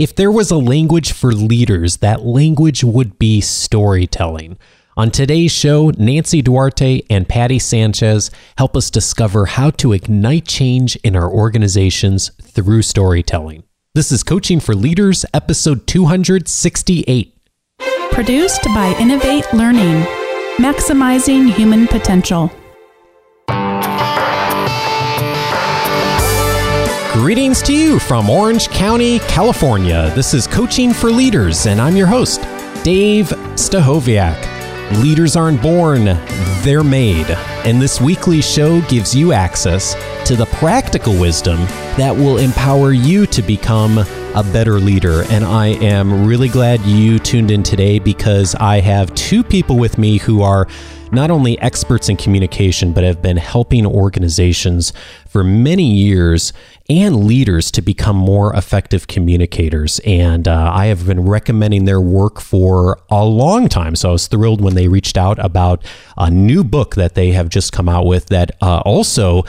If there was a language for leaders, that language would be storytelling. On today's show, Nancy Duarte and Patty Sanchez help us discover how to ignite change in our organizations through storytelling. This is Coaching for Leaders, episode 268. Produced by Innovate Learning, maximizing human potential. Greetings to you from Orange County, California. This is Coaching for Leaders, and I'm your host, Dave Stachowiak. Leaders aren't born, they're made. And this weekly show gives you access to the practical wisdom that will empower you to become a better leader. And I am really glad you tuned in today because I have two people with me who are not only experts in communication, but have been helping organizations for many years and leaders to become more effective communicators. And uh, I have been recommending their work for a long time. So I was thrilled when they reached out about a new book that they have just come out with that uh, also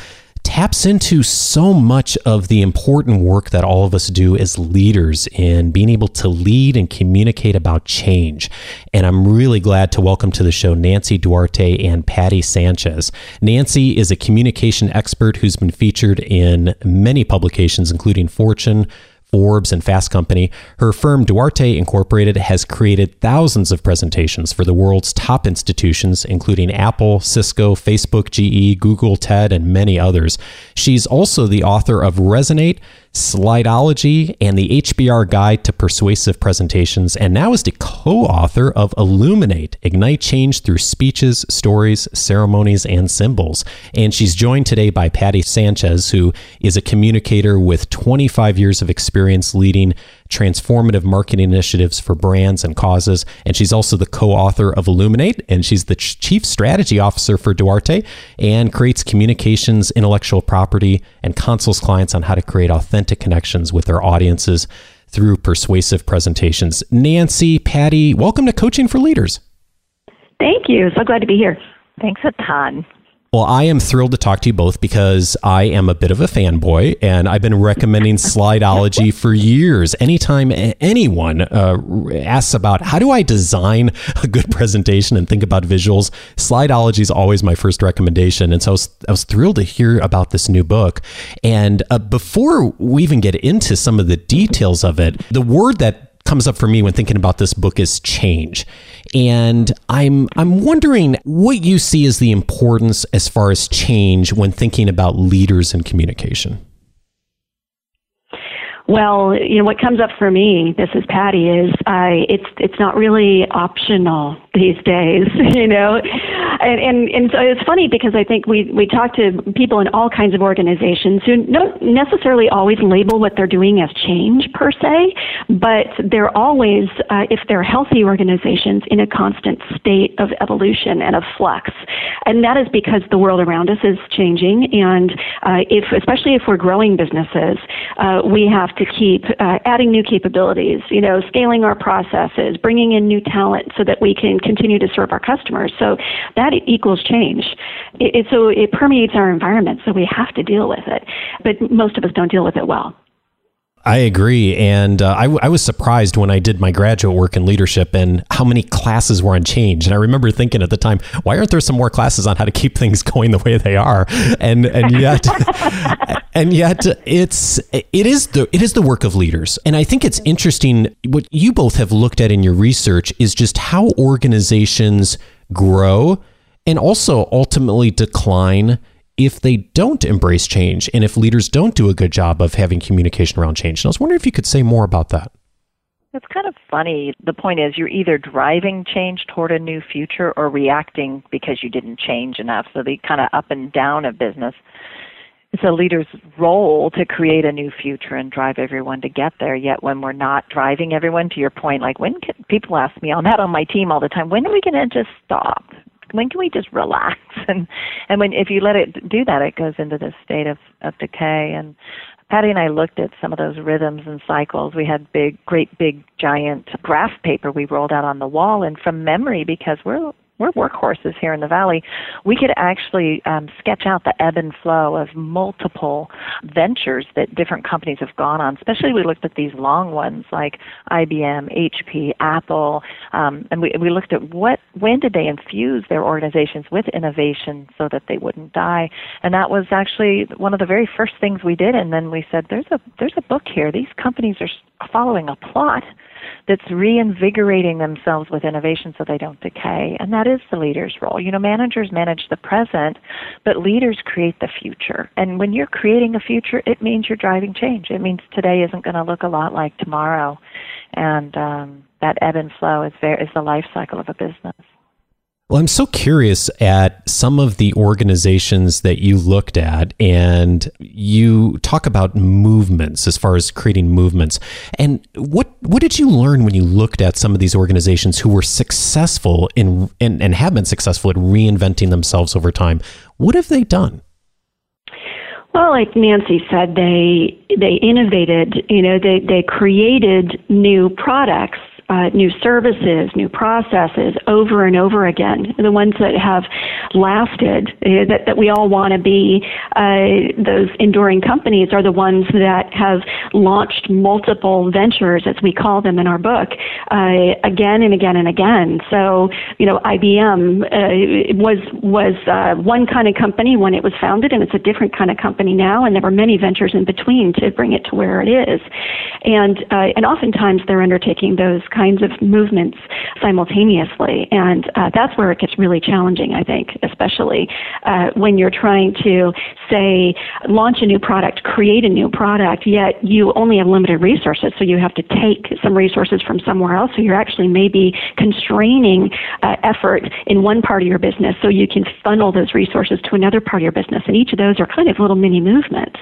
taps into so much of the important work that all of us do as leaders in being able to lead and communicate about change. And I'm really glad to welcome to the show Nancy Duarte and Patty Sanchez. Nancy is a communication expert who's been featured in many publications, including Fortune, Forbes, and Fast Company, her firm Duarte Incorporated has created thousands of presentations for the world's top institutions, including Apple, Cisco, Facebook, GE, Google, TED, and many others. She's also the author of Resonate, Slideology, and the HBR Guide to Persuasive Presentations, and now is the co author of Illuminate Ignite Change Through Speeches, Stories, Ceremonies, and Symbols. And she's joined today by Patty Sanchez, who is a communicator with 25 years of experience leading transformative marketing initiatives for brands and causes. And she's also the co author of Illuminate, and she's the chief strategy officer for Duarte and creates communications, intellectual property, and consults clients on how to create authentic connections with their audiences through persuasive presentations. Nancy, Patty, welcome to Coaching for Leaders. Thank you. So glad to be here. Thanks a ton. Well, I am thrilled to talk to you both because I am a bit of a fanboy and I've been recommending Slideology for years. Anytime anyone uh, asks about how do I design a good presentation and think about visuals, Slideology is always my first recommendation. And so I was, I was thrilled to hear about this new book. And uh, before we even get into some of the details of it, the word that comes up for me when thinking about this book is change. And I'm I'm wondering what you see as the importance as far as change when thinking about leaders in communication. Well, you know what comes up for me. This is Patty. Is I it's it's not really optional these days, you know, and and and so it's funny because I think we we talk to people in all kinds of organizations who don't necessarily always label what they're doing as change per se, but they're always, uh, if they're healthy organizations, in a constant state of evolution and of flux, and that is because the world around us is changing, and uh, if especially if we're growing businesses, uh, we have to keep uh, adding new capabilities, you know, scaling our processes, bringing in new talent so that we can continue to serve our customers. So that equals change. It, it, so it permeates our environment, so we have to deal with it. But most of us don't deal with it well. I agree. And uh, I, I, was surprised when I did my graduate work in leadership and how many classes were on change. And I remember thinking at the time, why aren't there some more classes on how to keep things going the way they are? And, and yet, and yet it's, it is the, it is the work of leaders. And I think it's interesting what you both have looked at in your research is just how organizations grow and also ultimately decline if they don't embrace change and if leaders don't do a good job of having communication around change. And I was wondering if you could say more about that. It's kind of funny. The point is, you're either driving change toward a new future or reacting because you didn't change enough. So the kind of up and down of business. It's a leader's role to create a new future and drive everyone to get there. Yet when we're not driving everyone, to your point, like when can, people ask me on that on my team all the time, when are we going to just stop? When can we just relax? And and when if you let it do that it goes into this state of of decay. And Patty and I looked at some of those rhythms and cycles. We had big, great, big, giant graph paper we rolled out on the wall, and from memory, because we're we're workhorses here in the valley. We could actually um, sketch out the ebb and flow of multiple ventures that different companies have gone on. Especially, we looked at these long ones like IBM, HP, Apple, um, and we we looked at what when did they infuse their organizations with innovation so that they wouldn't die, and that was actually one of the very first things we did. And then we said, there's a there's a book here. These companies are following a plot that's reinvigorating themselves with innovation so they don't decay. And that is the leader's role. You know, managers manage the present, but leaders create the future. And when you're creating a future, it means you're driving change. It means today isn't going to look a lot like tomorrow. And um, that ebb and flow is, very, is the life cycle of a business. Well, I'm so curious at some of the organizations that you looked at, and you talk about movements as far as creating movements. And what what did you learn when you looked at some of these organizations who were successful in and, and have been successful at reinventing themselves over time? What have they done? Well, like Nancy said, they they innovated. You know, they they created new products uh, new services, new processes over and over again. The ones that have lasted, uh, that, that we all want to be uh, those enduring companies, are the ones that have launched multiple ventures, as we call them in our book, uh, again and again and again. So, you know, IBM uh, was was uh, one kind of company when it was founded, and it's a different kind of company now. And there were many ventures in between to bring it to where it is. And and oftentimes they're undertaking those kinds kinds of movements simultaneously. And uh, that's where it gets really challenging, I think, especially uh, when you're trying to, say, launch a new product, create a new product, yet you only have limited resources. So you have to take some resources from somewhere else. So you're actually maybe constraining uh, effort in one part of your business so you can funnel those resources to another part of your business. And each of those are kind of little mini movements.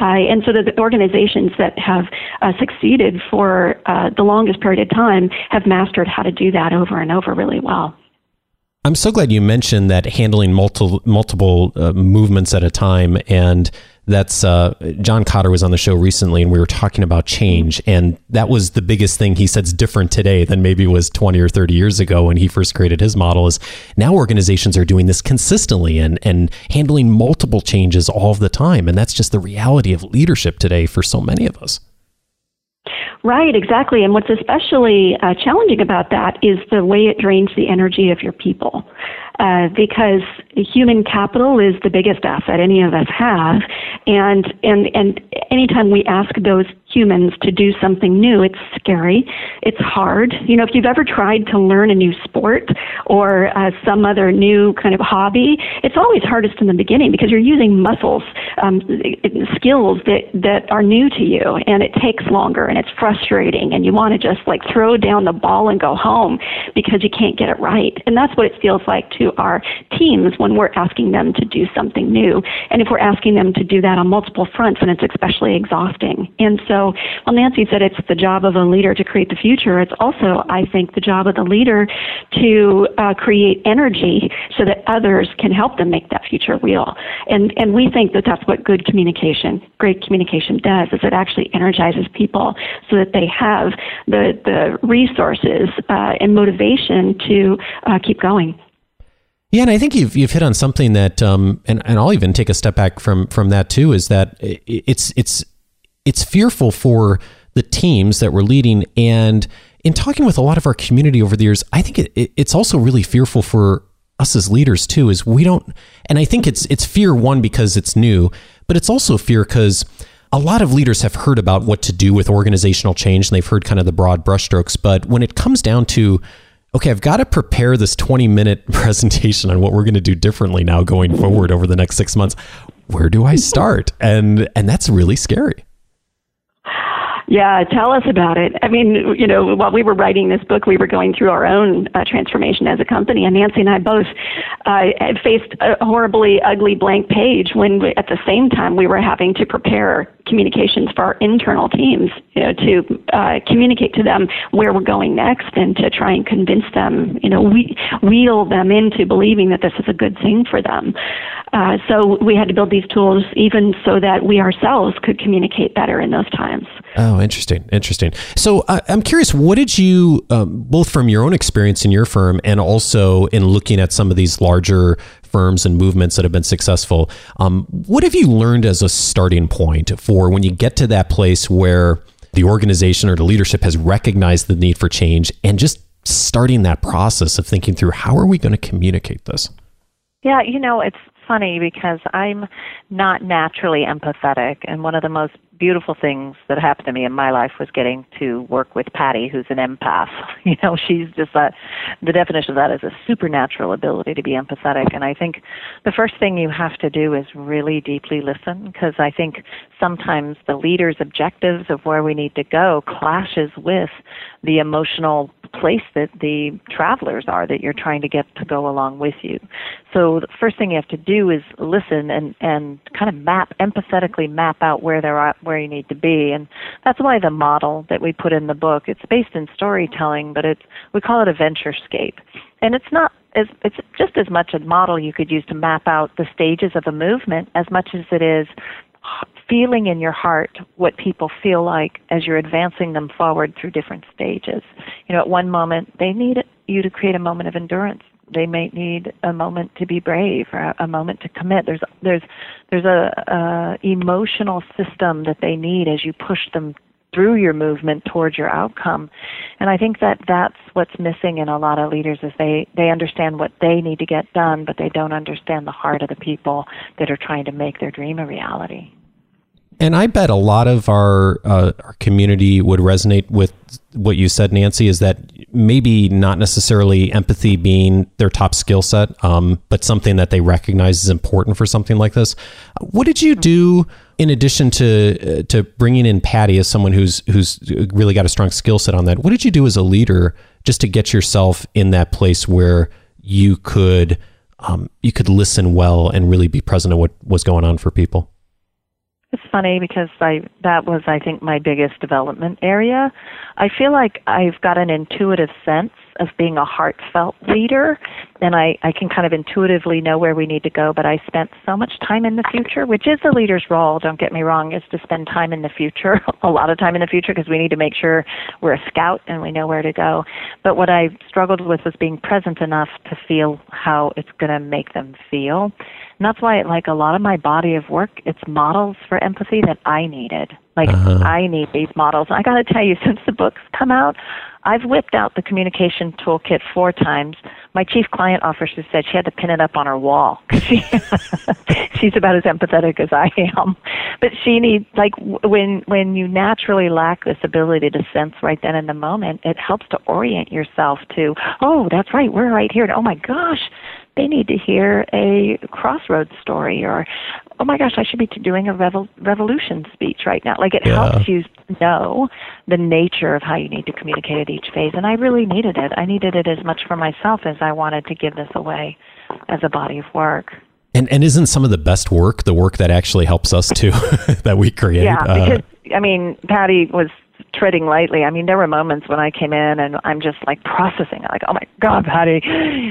Uh, and so the organizations that have uh, succeeded for uh, the longest period of time have mastered how to do that over and over really well. I'm so glad you mentioned that handling multiple multiple uh, movements at a time, and that's uh, John Kotter was on the show recently, and we were talking about change, and that was the biggest thing he said's different today than maybe was 20 or 30 years ago when he first created his model. Is now organizations are doing this consistently and and handling multiple changes all the time, and that's just the reality of leadership today for so many of us. Right, exactly. And what's especially uh, challenging about that is the way it drains the energy of your people. Uh, because human capital is the biggest asset any of us have, and and and anytime we ask those humans to do something new, it's scary, it's hard. You know, if you've ever tried to learn a new sport or uh, some other new kind of hobby, it's always hardest in the beginning because you're using muscles, um, skills that that are new to you, and it takes longer and it's frustrating, and you want to just like throw down the ball and go home because you can't get it right, and that's what it feels like to our teams when we're asking them to do something new, and if we're asking them to do that on multiple fronts, then it's especially exhausting, and so so, while Nancy said it's the job of a leader to create the future, it's also, I think, the job of the leader to uh, create energy so that others can help them make that future real. And and we think that that's what good communication, great communication does, is it actually energizes people so that they have the the resources uh, and motivation to uh, keep going. Yeah, and I think you've you've hit on something that, um, and and I'll even take a step back from from that too. Is that it's it's it's fearful for the teams that we're leading. And in talking with a lot of our community over the years, I think it, it, it's also really fearful for us as leaders too. Is we don't, and I think it's it's fear one because it's new, but it's also fear because a lot of leaders have heard about what to do with organizational change and they've heard kind of the broad brushstrokes. But when it comes down to okay, I've got to prepare this 20 minute presentation on what we're going to do differently now going forward over the next six months. Where do I start? And and that's really scary. Yeah, tell us about it. I mean, you know, while we were writing this book, we were going through our own uh, transformation as a company, and Nancy and I both uh, faced a horribly ugly blank page when, we, at the same time, we were having to prepare communications for our internal teams, you know, to uh, communicate to them where we're going next and to try and convince them, you know, we, wheel them into believing that this is a good thing for them. Uh, so we had to build these tools even so that we ourselves could communicate better in those times. Oh, interesting, interesting. So uh, I'm curious, what did you, um, both from your own experience in your firm and also in looking at some of these larger firms and movements that have been successful, um, what have you learned as a starting point for when you get to that place where the organization or the leadership has recognized the need for change and just starting that process of thinking through how are we going to communicate this? Yeah, you know, it's funny because I'm not naturally empathetic, and one of the most beautiful things that happened to me in my life was getting to work with Patty, who's an empath. You know, she's just a, the definition of that is a supernatural ability to be empathetic. And I think the first thing you have to do is really deeply listen, because I think sometimes the leader's objectives of where we need to go clashes with the emotional place that the travelers are that you're trying to get to go along with you. So the first thing you have to do is listen and and kind of map empathetically map out where they're at, where you need to be, and that's why the model that we put in the book it's based in storytelling, but it's we call it a venturescape, and it's not as it's just as much a model you could use to map out the stages of a movement as much as it is feeling in your heart what people feel like as you're advancing them forward through different stages. You know, at one moment, they need you to create a moment of endurance. They may need a moment to be brave or a moment to commit. There's there's there's a, a emotional system that they need as you push them through your movement towards your outcome. And I think that that's what's missing in a lot of leaders is they they understand what they need to get done, but they don't understand the heart of the people that are trying to make their dream a reality. And I bet a lot of our uh, our community would resonate with what you said, Nancy. Is that maybe not necessarily empathy being their top skill set, um, but something that they recognize is important for something like this. What did you do in addition to uh, to bringing in Patty as someone who's who's really got a strong skill set on that? What did you do as a leader just to get yourself in that place where you could um, you could listen well and really be present at what was going on for people? It's funny because I that was I think my biggest development area. I feel like I've got an intuitive sense of being a heartfelt leader and I, I can kind of intuitively know where we need to go, but I spent so much time in the future, which is the leader's role, don't get me wrong, is to spend time in the future, a lot of time in the future because we need to make sure we're a scout and we know where to go. But what I struggled with was being present enough to feel how it's going to make them feel. And that's why, like a lot of my body of work, it's models for empathy that I needed. Like uh-huh. I need these models. And I got to tell you, since the book's come out, I've whipped out the communication toolkit four times. My chief client officer said she had to pin it up on her wall because she, she's about as empathetic as I am. But she needs like when when you naturally lack this ability to sense right then in the moment, it helps to orient yourself to, oh, that's right, we're right here. And, oh my gosh, they need to hear a crossroads story or oh my gosh i should be doing a revol- revolution speech right now. Like it yeah. helps you know the nature of how you need to communicate at each phase and i really needed it. I needed it as much for myself as i wanted to give this away as a body of work. And and isn't some of the best work the work that actually helps us too that we create yeah because uh, i mean patty was treading lightly. I mean, there were moments when I came in and I'm just like processing, like, oh my God, Patty,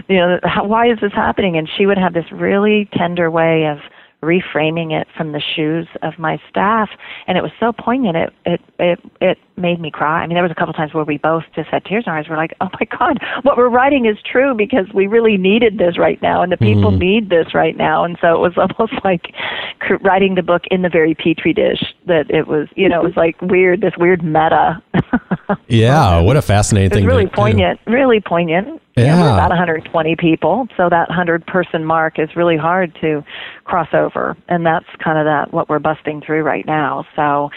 you know, how, why is this happening? And she would have this really tender way of reframing it from the shoes of my staff and it was so poignant it it it it made me cry. I mean there was a couple times where we both just had tears in our eyes. We're like, "Oh my god, what we're writing is true because we really needed this right now and the people mm-hmm. need this right now." And so it was almost like writing the book in the very petri dish that it was, you know, it was like weird this weird meta. yeah, what a fascinating thing. really poignant, do. really poignant. Yeah. we're about 120 people, so that 100 person mark is really hard to cross over, and that's kind of that what we're busting through right now. So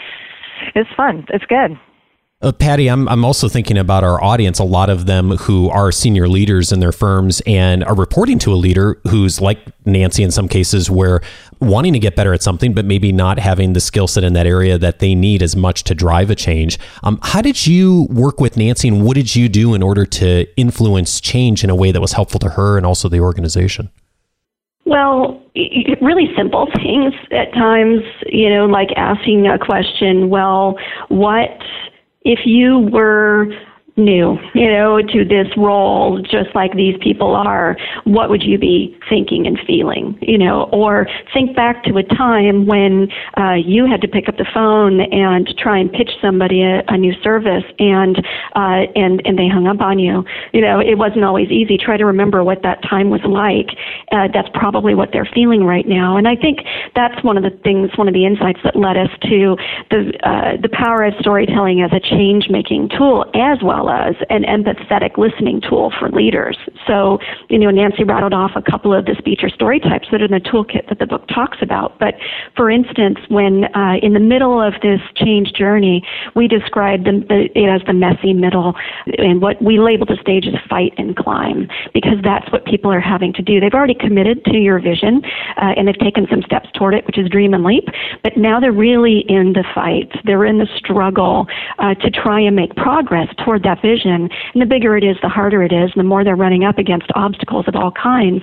it's fun. It's good. Uh, Patty, I'm, I'm also thinking about our audience. A lot of them who are senior leaders in their firms and are reporting to a leader who's like Nancy in some cases, where wanting to get better at something, but maybe not having the skill set in that area that they need as much to drive a change. Um, how did you work with Nancy and what did you do in order to influence change in a way that was helpful to her and also the organization? Well, really simple things at times, you know, like asking a question, well, what if you were new, you know, to this role, just like these people are, what would you be thinking and feeling, you know? Or think back to a time when uh, you had to pick up the phone and try and pitch somebody a, a new service, and uh, and and they hung up on you. You know, it wasn't always easy. Try to remember what that time was like. Uh, that's probably what they're feeling right now. And I think that's one of the things, one of the insights that led us to the uh, the power of storytelling as a change making tool, as well as an empathetic listening tool for leaders. So, you know, Nancy rattled off a couple of the speech or story types that are in the toolkit that the book talks about. But for instance, when uh, in the middle of this change journey, we describe the, the, it as the messy middle, and what we label the stage as fight and climb, because that's what people are having to do. They've already committed to your vision, uh, and they've taken some steps toward it, which is dream and leap. But now they're really in the fight. They're in the struggle uh, to try and make progress toward that vision. And the bigger it is, the harder it is, the more they're running up against obstacles of all kinds.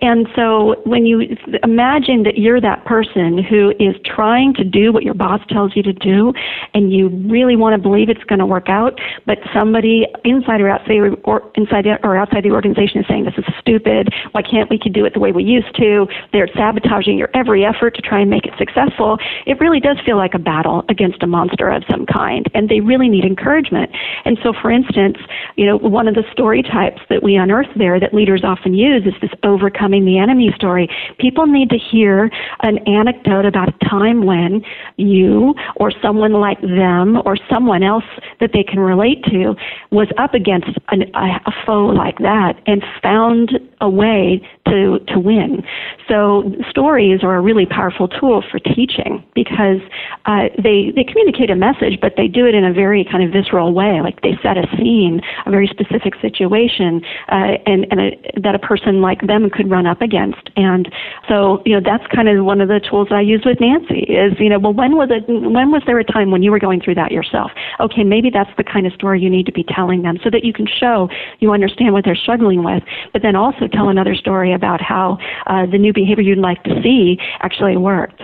And so when you imagine that you're that person who is trying to do what your boss tells you to do, and you really want to believe it's going to work out, but somebody inside or outside or inside or outside the organization is saying this is stupid. Why can't we do it the way we used to? They're sabotaging your every effort to try and make it successful. It really does feel like a battle against a monster of some kind, and they really need encouragement. And so, for instance, you know, one of the story types that we unearth there that leaders often use is this overcoming the enemy story. People need to hear an anecdote about a time when you or someone like them or someone else that they can relate to was up against an, a, a foe like that and found a way to, to win. So stories are a really powerful tool for teaching because uh, they, they communicate a message, but they do it in a very kind of visceral way. Like they set a scene, a very specific situation, uh, and, and a, that a person like them could run up against. And so, you know, that's kind of one of the tools I use with Nancy is, you know, well, when was it, when was there a time when you were going through that yourself? Okay, maybe that's the kind of story you need to be telling them so that you can show you understand what they're struggling with, but then also tell another story about how uh, the new behavior you'd like to see actually worked.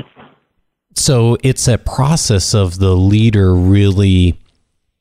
So it's a process of the leader really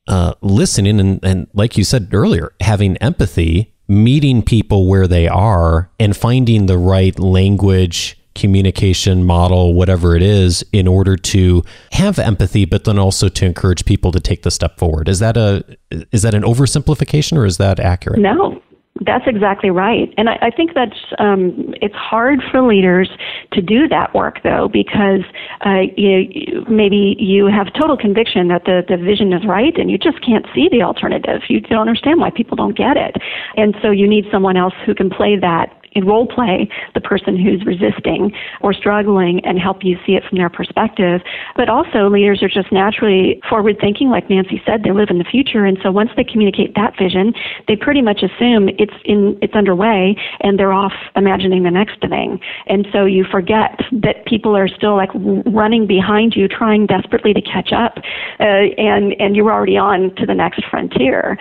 uh, listening and, and, like you said earlier, having empathy, meeting people where they are, and finding the right language communication model, whatever it is, in order to have empathy, but then also to encourage people to take the step forward. Is that a is that an oversimplification or is that accurate? No, that's exactly right, and I, I think that's um, it's hard for leaders to do that work though because uh, you, maybe you have total conviction that the the vision is right, and you just can't see the alternative. You don't understand why people don't get it, and so you need someone else who can play that in role play the person who's resisting or struggling and help you see it from their perspective. But also, leaders are just naturally forward thinking, like Nancy said, they live in the future. And so once they communicate that vision, they pretty much assume it's in it's underway and they're off imagining the next thing. And so you forget that people are still like running behind you, trying desperately to catch up, uh, and and you're already on to the next frontier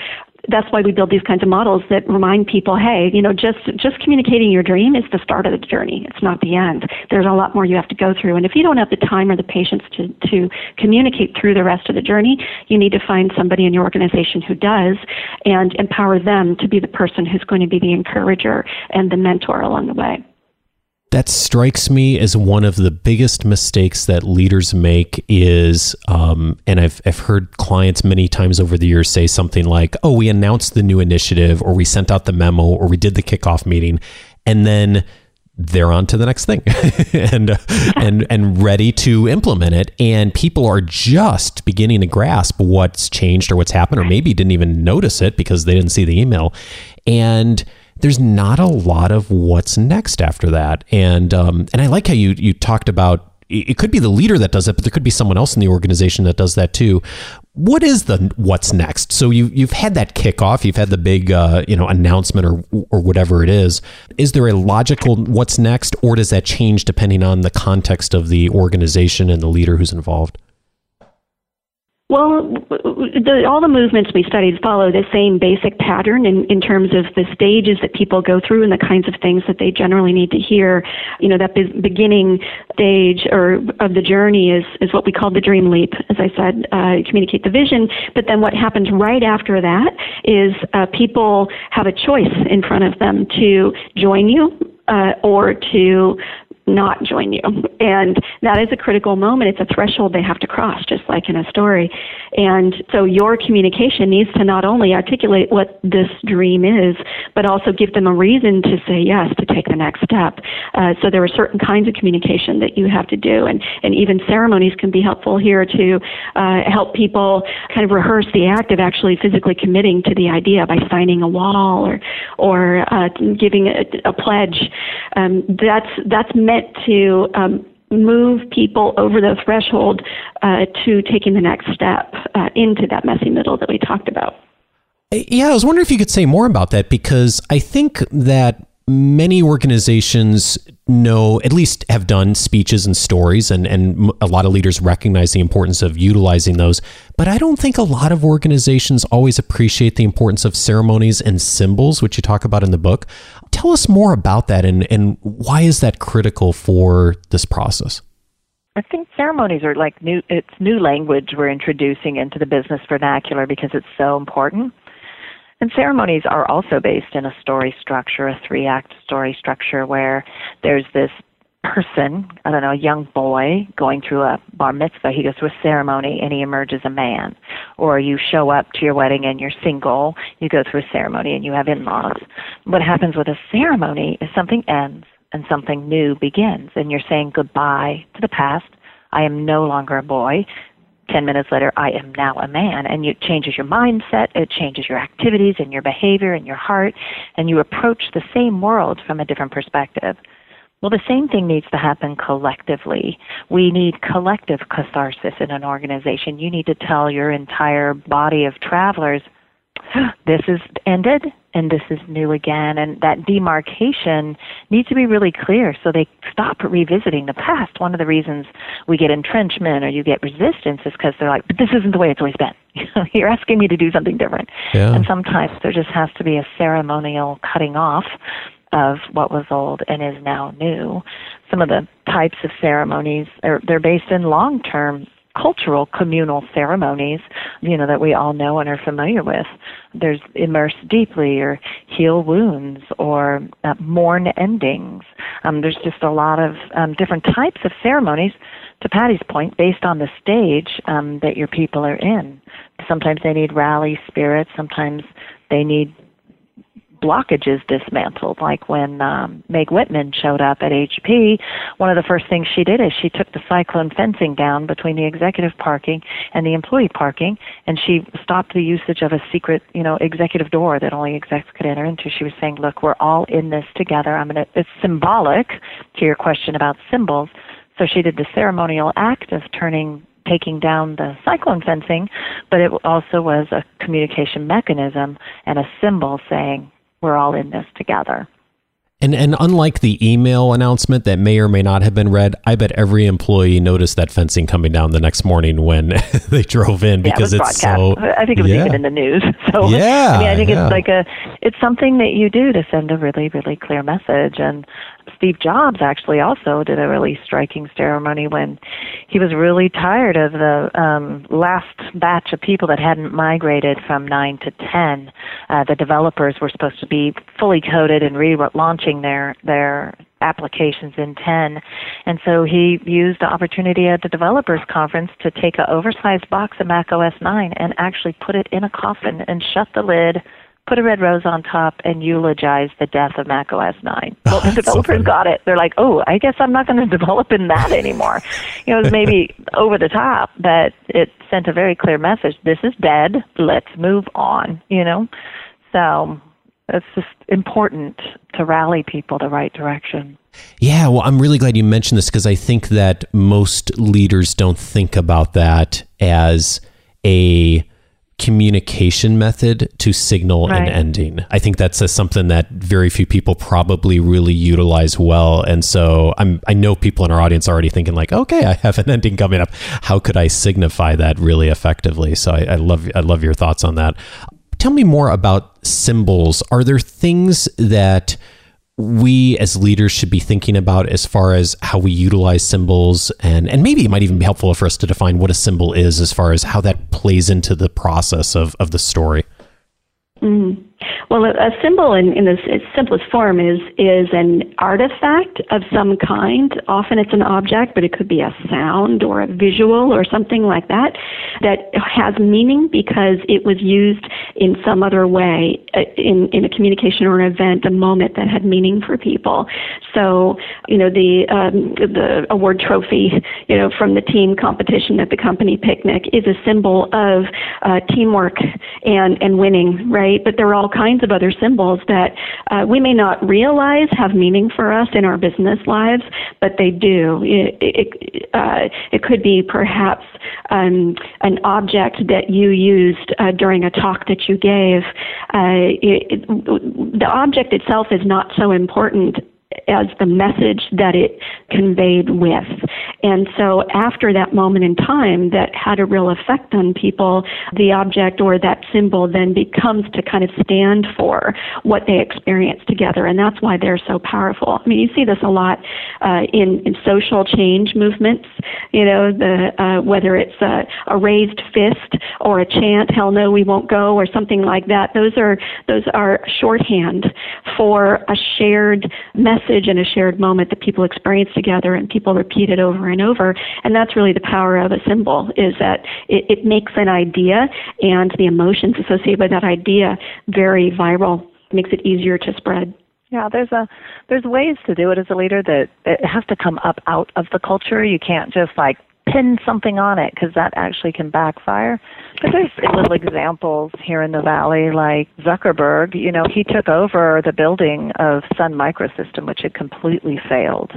that's why we build these kinds of models that remind people, hey, you know, just just communicating your dream is the start of the journey. It's not the end. There's a lot more you have to go through. And if you don't have the time or the patience to, to communicate through the rest of the journey, you need to find somebody in your organization who does and empower them to be the person who's going to be the encourager and the mentor along the way. That strikes me as one of the biggest mistakes that leaders make is, um, and I've, I've heard clients many times over the years say something like, oh, we announced the new initiative, or we sent out the memo, or we did the kickoff meeting, and then they're on to the next thing and and and ready to implement it and people are just beginning to grasp what's changed or what's happened or maybe didn't even notice it because they didn't see the email. And there's not a lot of what's next after that. And um, and I like how you you talked about it could be the leader that does it, but there could be someone else in the organization that does that too. What is the what's next? So you you've had that kickoff, you've had the big uh, you know announcement or or whatever it is. Is there a logical what's next, or does that change depending on the context of the organization and the leader who's involved? Well, the, all the movements we studied follow the same basic pattern in, in terms of the stages that people go through and the kinds of things that they generally need to hear. You know, that be- beginning stage or of the journey is, is what we call the dream leap, as I said, uh, communicate the vision. But then what happens right after that is uh, people have a choice in front of them to join you uh, or to not join you. And that is a critical moment. It's a threshold they have to cross, just like in a story. And so your communication needs to not only articulate what this dream is, but also give them a reason to say yes, to take the next step. Uh, so there are certain kinds of communication that you have to do. And, and even ceremonies can be helpful here to uh, help people kind of rehearse the act of actually physically committing to the idea by signing a wall or, or uh, giving a, a pledge. Um, that's, that's meant to um, move people over the threshold uh, to taking the next step uh, into that messy middle that we talked about. Yeah, I was wondering if you could say more about that because I think that many organizations know, at least have done speeches and stories, and, and a lot of leaders recognize the importance of utilizing those. But I don't think a lot of organizations always appreciate the importance of ceremonies and symbols, which you talk about in the book. Tell us more about that and, and why is that critical for this process? I think ceremonies are like new it's new language we're introducing into the business vernacular because it's so important. And ceremonies are also based in a story structure, a three act story structure where there's this person, I don't know, a young boy going through a bar mitzvah, he goes through a ceremony and he emerges a man. Or you show up to your wedding and you're single, you go through a ceremony and you have in laws. What happens with a ceremony is something ends and something new begins, and you're saying goodbye to the past. I am no longer a boy. 10 minutes later, I am now a man. And it changes your mindset, it changes your activities and your behavior and your heart, and you approach the same world from a different perspective. Well, the same thing needs to happen collectively. We need collective catharsis in an organization. You need to tell your entire body of travelers, this is ended and this is new again. And that demarcation needs to be really clear so they stop revisiting the past. One of the reasons we get entrenchment or you get resistance is because they're like, but this isn't the way it's always been. You're asking me to do something different. Yeah. And sometimes there just has to be a ceremonial cutting off of what was old and is now new. Some of the types of ceremonies are they're based in long term cultural communal ceremonies, you know, that we all know and are familiar with. There's immerse deeply or heal wounds or uh, mourn endings. Um, there's just a lot of um, different types of ceremonies, to Patty's point, based on the stage um, that your people are in. Sometimes they need rally spirit, sometimes they need blockages dismantled. Like when um, Meg Whitman showed up at HP, one of the first things she did is she took the cyclone fencing down between the executive parking and the employee parking, and she stopped the usage of a secret, you know, executive door that only execs could enter into. She was saying, "Look, we're all in this together. I'm gonna." It's symbolic to your question about symbols. So she did the ceremonial act of turning taking down the cyclone fencing, but it also was a communication mechanism and a symbol saying, we're all in this together. And and unlike the email announcement that may or may not have been read, I bet every employee noticed that fencing coming down the next morning when they drove in because yeah, it it's so. I think it was yeah. even in the news. So yeah, I mean, I think yeah. it's like a it's something that you do to send a really really clear message. And Steve Jobs actually also did a really striking ceremony when he was really tired of the um, last batch of people that hadn't migrated from nine to ten. Uh, the developers were supposed to be fully coded and relaunching their their applications in 10. And so he used the opportunity at the developers conference to take an oversized box of Mac OS 9 and actually put it in a coffin and shut the lid, put a red rose on top, and eulogize the death of Mac OS 9. Well, the developers so got it. They're like, oh, I guess I'm not going to develop in that anymore. you know, it was maybe over the top, but it sent a very clear message. This is dead. Let's move on, you know? So it's just important to rally people the right direction. Yeah, well, I'm really glad you mentioned this because I think that most leaders don't think about that as a communication method to signal Right. an ending. I think that's a, something that very few people probably really utilize well. And so I'm I know people in our audience are already thinking like, okay, I have an ending coming up. How could I signify that really effectively? So I, I love I love your thoughts on that. Tell me more about symbols. Are there things that we as leaders should be thinking about as far as how we utilize symbols and and maybe it might even be helpful for us to define what a symbol is as far as how that plays into the process of, of the story. Mm. Well, a, symbol in, in its simplest form is is an artifact of some kind. Often it's an object, but it could be a sound or a visual or something like that that has meaning because it was used in some other way uh, in, in a communication or an event, a moment that had meaning for people. So, you know, the um, the award trophy, you know, from the team competition at the company picnic is a symbol of uh, teamwork and and winning, right? But there are all kinds of other symbols that uh, we may not realize have meaning for us in our business lives, but they do. It it, uh, it could be perhaps um, an object that you used uh, during a talk that you gave. Uh, it, the object itself is not so important as the message that it conveyed with. And so after that moment in time that had a real effect on people, the object or that symbol then becomes to kind of stand for what they experience together. And that's why they're so powerful. I mean, you see this a lot uh, in, in social change movements, you know, the, uh, whether it's a, a raised fist or a chant, hell no, we won't go, or something like that. Those are, those are shorthand for a shared message and a shared moment that people experience together and people repeat it over and over. And that's really the power of a symbol is that it, it makes an idea and the emotions associated with that idea very viral, makes it easier to spread. Yeah, there's a there's ways to do it as a leader that it has to come up out of the culture. You can't just like pin something on it because that actually can backfire. But there's little examples here in the valley, like Zuckerberg. You know, he took over the building of Sun Microsystem, which had completely failed.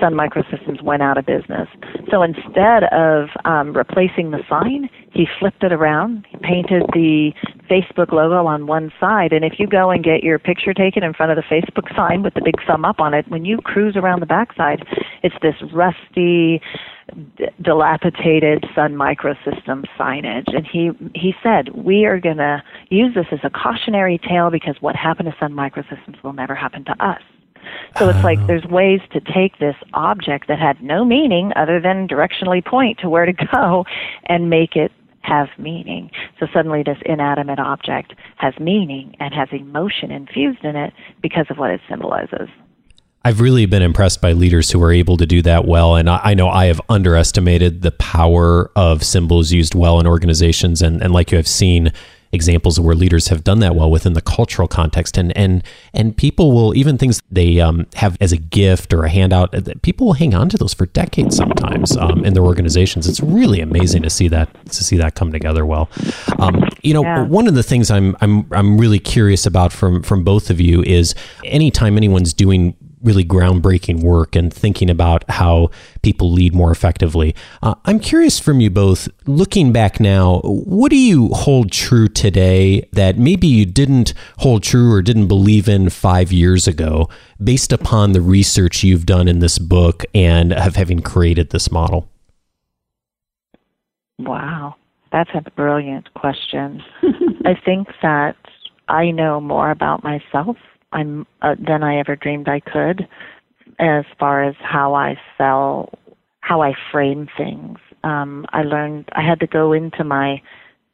Sun Microsystems went out of business. So instead of um, replacing the sign, he flipped it around. He painted the Facebook logo on one side, and if you go and get your picture taken in front of the Facebook sign with the big thumb up on it, when you cruise around the backside, it's this rusty, d- dilapidated Sun Microsystem signage. And he he said, "We are going to use this as a cautionary tale because what happened to Sun Microsystems will never happen to us." So it's like there's ways to take this object that had no meaning other than directionally point to where to go and make it have meaning. So suddenly this inanimate object has meaning and has emotion infused in it because of what it symbolizes. I've really been impressed by leaders who are able to do that well. And I, I know I have underestimated the power of symbols used well in organizations. And, and like you have seen examples where leaders have done that well within the cultural context. And, and, and people will, even things they um, have as a gift or a handout, uh, people will hang on to those for decades sometimes um, in their organizations. It's really amazing to see that, to see that come together well. Um, you know, Yeah. one of the things I'm, I'm, I'm really curious about from, from both of you is anytime anyone's doing really groundbreaking work and thinking about how people lead more effectively. Uh, I'm curious from you both, looking back now, what do you hold true today that maybe you didn't hold true or didn't believe in five years ago, based upon the research you've done in this book and of having created this model? Wow, that's a brilliant question. I think that I know more about myself I'm, uh, than I ever dreamed I could, as far as how I sell, how I frame things. Um, I learned I had to go into my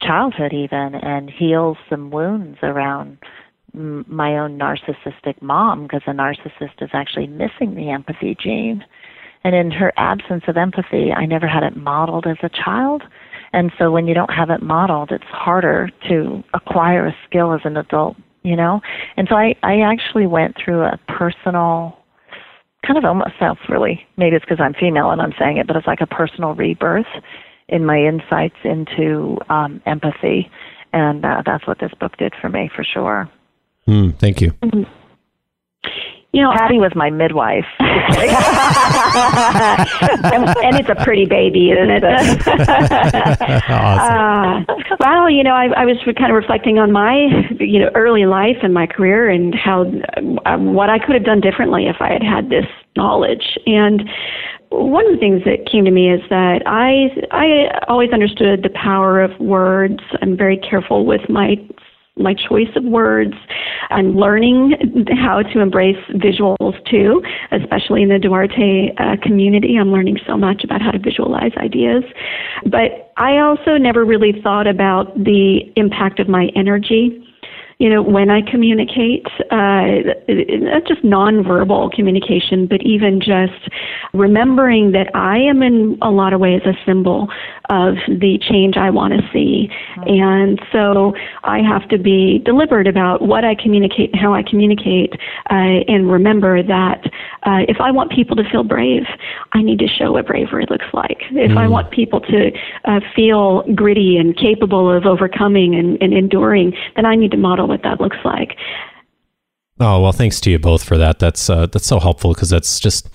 childhood even and heal some wounds around my own narcissistic mom because a narcissist is actually missing the empathy gene. And in her absence of empathy, I never had it modeled as a child. And so when you don't have it modeled, it's harder to acquire a skill as an adult, you know? And so I, I actually went through a personal, kind of almost sounds really, maybe it's because I'm female and I'm saying it, but it's like a personal rebirth in my insights into um, empathy. And uh, that's what this book did for me, for sure. Mm, thank you. You know, Patty was my midwife. and, and it's a pretty baby, isn't it? awesome. uh, well, you know, I, I was kind of reflecting on my, you know, early life and my career and how um, what I could have done differently if I had had this knowledge. And one of the things that came to me is that I I always understood the power of words. I'm very careful with my my choice of words. I'm learning how to embrace visuals too, especially in the Duarte uh, community. I'm learning so much about how to visualize ideas. But I also never really thought about the impact of my energy you know, when I communicate, uh, not just nonverbal communication, but even just remembering that I am in a lot of ways a symbol of the change I want to see. And so I have to be deliberate about what I communicate and how I communicate, uh, and remember that uh, if I want people to feel brave, I need to show what bravery looks like. If mm. I want people to uh, feel gritty and capable of overcoming and, and enduring, then I need to model what that looks like. Oh well, thanks to you both for that. That's uh, that's so helpful because that's just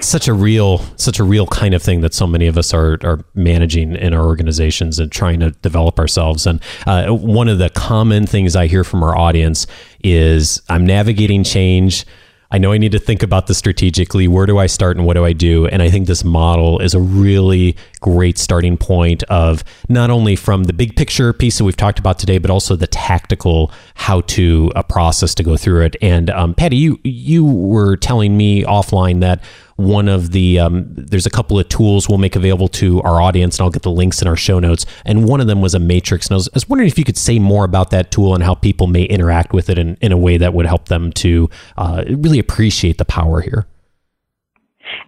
such a real, such a real kind of thing that so many of us are are managing in our organizations and trying to develop ourselves. And uh, one of the common things I hear from our audience is, "I'm navigating change." I know I need to think about this strategically. Where do I start and what do I do? And I think this model is a really great starting point of not only from the big picture piece that we've talked about today, but also the tactical how to a uh, process to go through it. And um, Patty, you you were telling me offline that one of the um, there's a couple of tools we'll make available to our audience and i'll get the links in our show notes. And one of them was a matrix and i was, I was wondering if you could say more about that tool and how people may interact with it in, in a way that would help them to uh, really appreciate the power here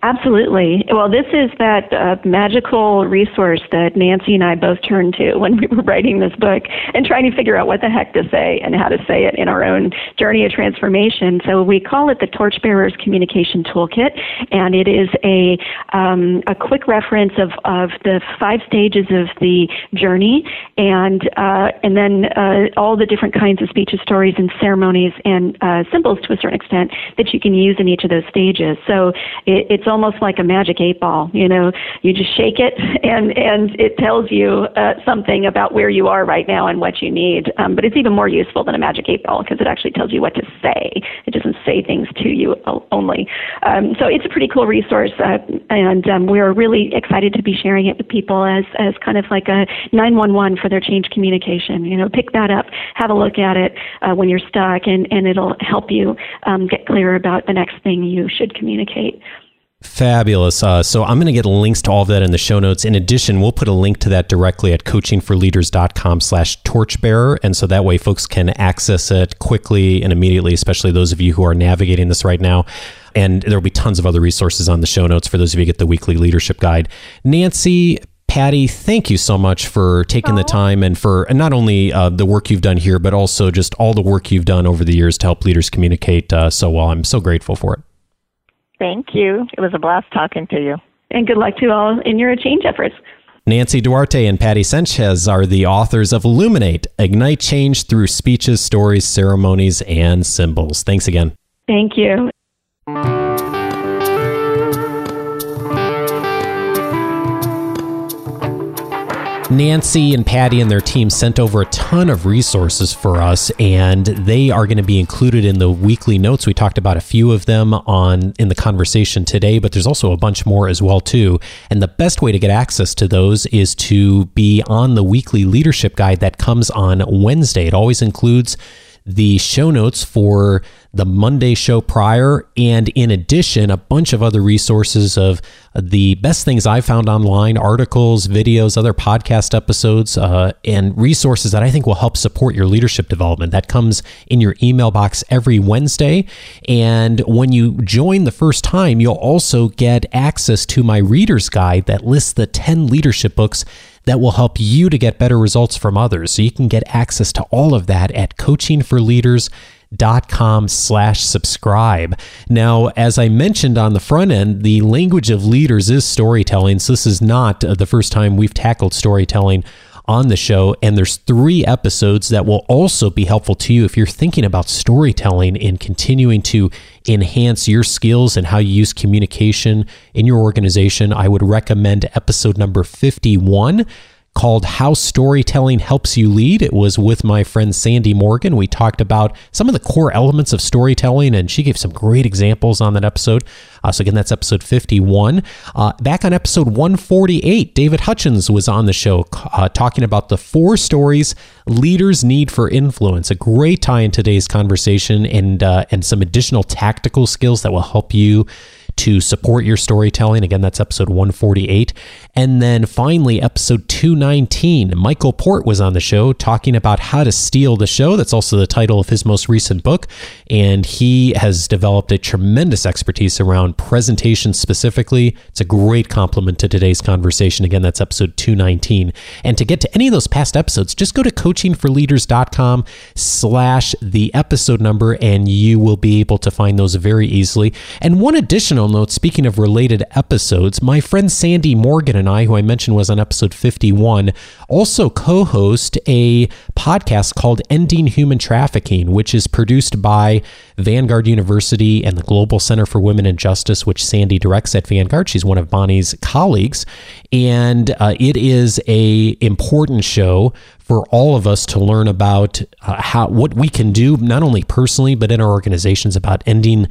Absolutely. Well, this is that uh, magical resource that Nancy and I both turned to when we were writing this book and trying to figure out what the heck to say and how to say it in our own journey of transformation. So we call it the Torchbearers Communication Toolkit, and it is a um, a quick reference of, of the five stages of the journey, and uh, and then uh, all the different kinds of speeches, stories, and ceremonies and uh, symbols to a certain extent that you can use in each of those stages. So it, it's almost like a magic eight ball. You know, you just shake it, and and it tells you uh, something about where you are right now and what you need. Um, but it's even more useful than a magic eight ball because it actually tells you what to say. It doesn't say things to you only. Um, so it's a pretty cool resource, uh, and um, we're really excited to be sharing it with people as as kind of like a 911 for their change communication. You know, pick that up, have a look at it uh, when you're stuck, and and it'll help you um, get clear about the next thing you should communicate. Fabulous. Uh, so I'm going to get links to all of that in the show notes. In addition, we'll put a link to that directly at coachingforleaders.com slash torchbearer. And so that way folks can access it quickly and immediately, especially those of you who are navigating this right now. And there'll be tons of other resources on the show notes for those of you who get the weekly leadership guide. Nancy, Patty, thank you so much for taking the time and for not only uh, the work you've done here, but also just all the work you've done over the years to help leaders communicate uh, so well. I'm so grateful for it. Thank you. It was a blast talking to you. And good luck to you all in your change efforts. Nancy Duarte and Patty Sanchez are the authors of Illuminate Ignite Change Through Speeches, Stories, Ceremonies, and Symbols. Thanks again. Thank you. Nancy and Patty and their team sent over a ton of resources for us, and they are going to be included in the weekly notes. We talked about a few of them on in the conversation today, but there's also a bunch more as well too. And the best way to get access to those is to be on the weekly leadership guide that comes on Wednesday. It always includes the show notes for the Monday show prior, and in addition, a bunch of other resources of the best things I found online articles, videos, other podcast episodes, uh, and resources that I think will help support your leadership development. That comes in your email box every Wednesday. And when you join the first time, you'll also get access to my reader's guide that lists the 10 leadership books that will help you to get better results from others. So you can get access to all of that at coachingforleaders.com slash subscribe. Now, as I mentioned on the front end, the language of leaders is storytelling. So this is not uh, the first time we've tackled storytelling on the show. And there's three episodes that will also be helpful to you if you're thinking about storytelling and continuing to enhance your skills and how you use communication in your organization. I would recommend episode number 51 called How Storytelling Helps You Lead. It was with my friend Sandy Morgan. We talked about some of the core elements of storytelling, and she gave some great examples on that episode. Uh, so, again, that's episode 51. Uh, back on episode 148, David Hutchens was on the show uh, talking about the four stories leaders need for influence. A great tie in today's conversation and, uh, and some additional tactical skills that will help you to support your storytelling. Again, that's episode 148. And then finally, episode 219, Michael Port was on the show talking about how to steal the show. That's also the title of his most recent book. And he has developed a tremendous expertise around presentation specifically. It's a great complement to today's conversation. Again, that's episode 219. And to get to any of those past episodes, just go to coachingforleaders.com slash the episode number and you will be able to find those very easily. And one additional note, speaking of related episodes, my friend Sandy Morgan and I, who I mentioned was on episode 51, also co host a podcast called Ending Human Trafficking, which is produced by Vanguard University and the Global Center for Women and Justice, which Sandy directs at Vanguard. She's one of Bonnie's colleagues, and uh, it is a important show for all of us to learn about uh, how what we can do, not only personally but in our organizations, about ending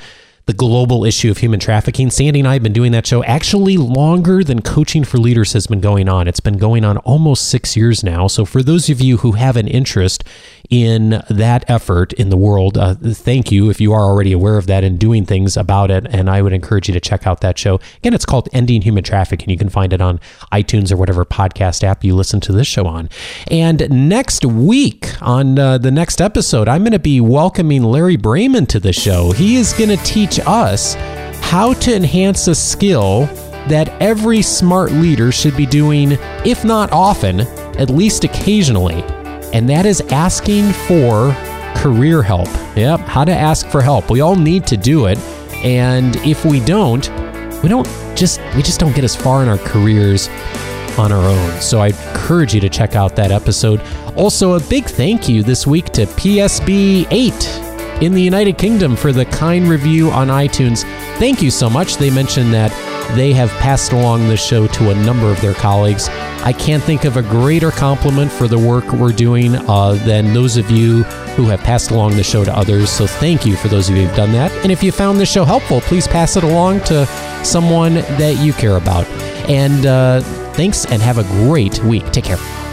the global issue of human trafficking. Sandy and I have been doing that show actually longer than Coaching for Leaders has been going on. It's been going on almost six years now. So, for those of you who have an interest in that effort in the world, uh, thank you if you are already aware of that and doing things about it. And I would encourage you to check out that show. Again, it's called Ending Human Trafficking. You can find it on iTunes or whatever podcast app you listen to this show on. And next week, on uh, the next episode, I'm going to be welcoming Larry Brayman to the show. He is going to us how to enhance a skill that every smart leader should be doing, if not often, at least occasionally and that is asking for career help. Yep, how to ask for help. We all need to do it, and if we don't, we don't just we just don't get as far in our careers on our own. So I encourage you to check out that episode. Also, a big thank you this week to PSB 8 in the United Kingdom for the kind review on iTunes. Thank you so much. They mentioned that they have passed along the show to a number of their colleagues. I can't think of a greater compliment for the work we're doing uh, than those of you who have passed along the show to others. So thank you for those of you who've done that. And if you found this show helpful, please pass it along to someone that you care about. And uh, thanks and have a great week. Take care.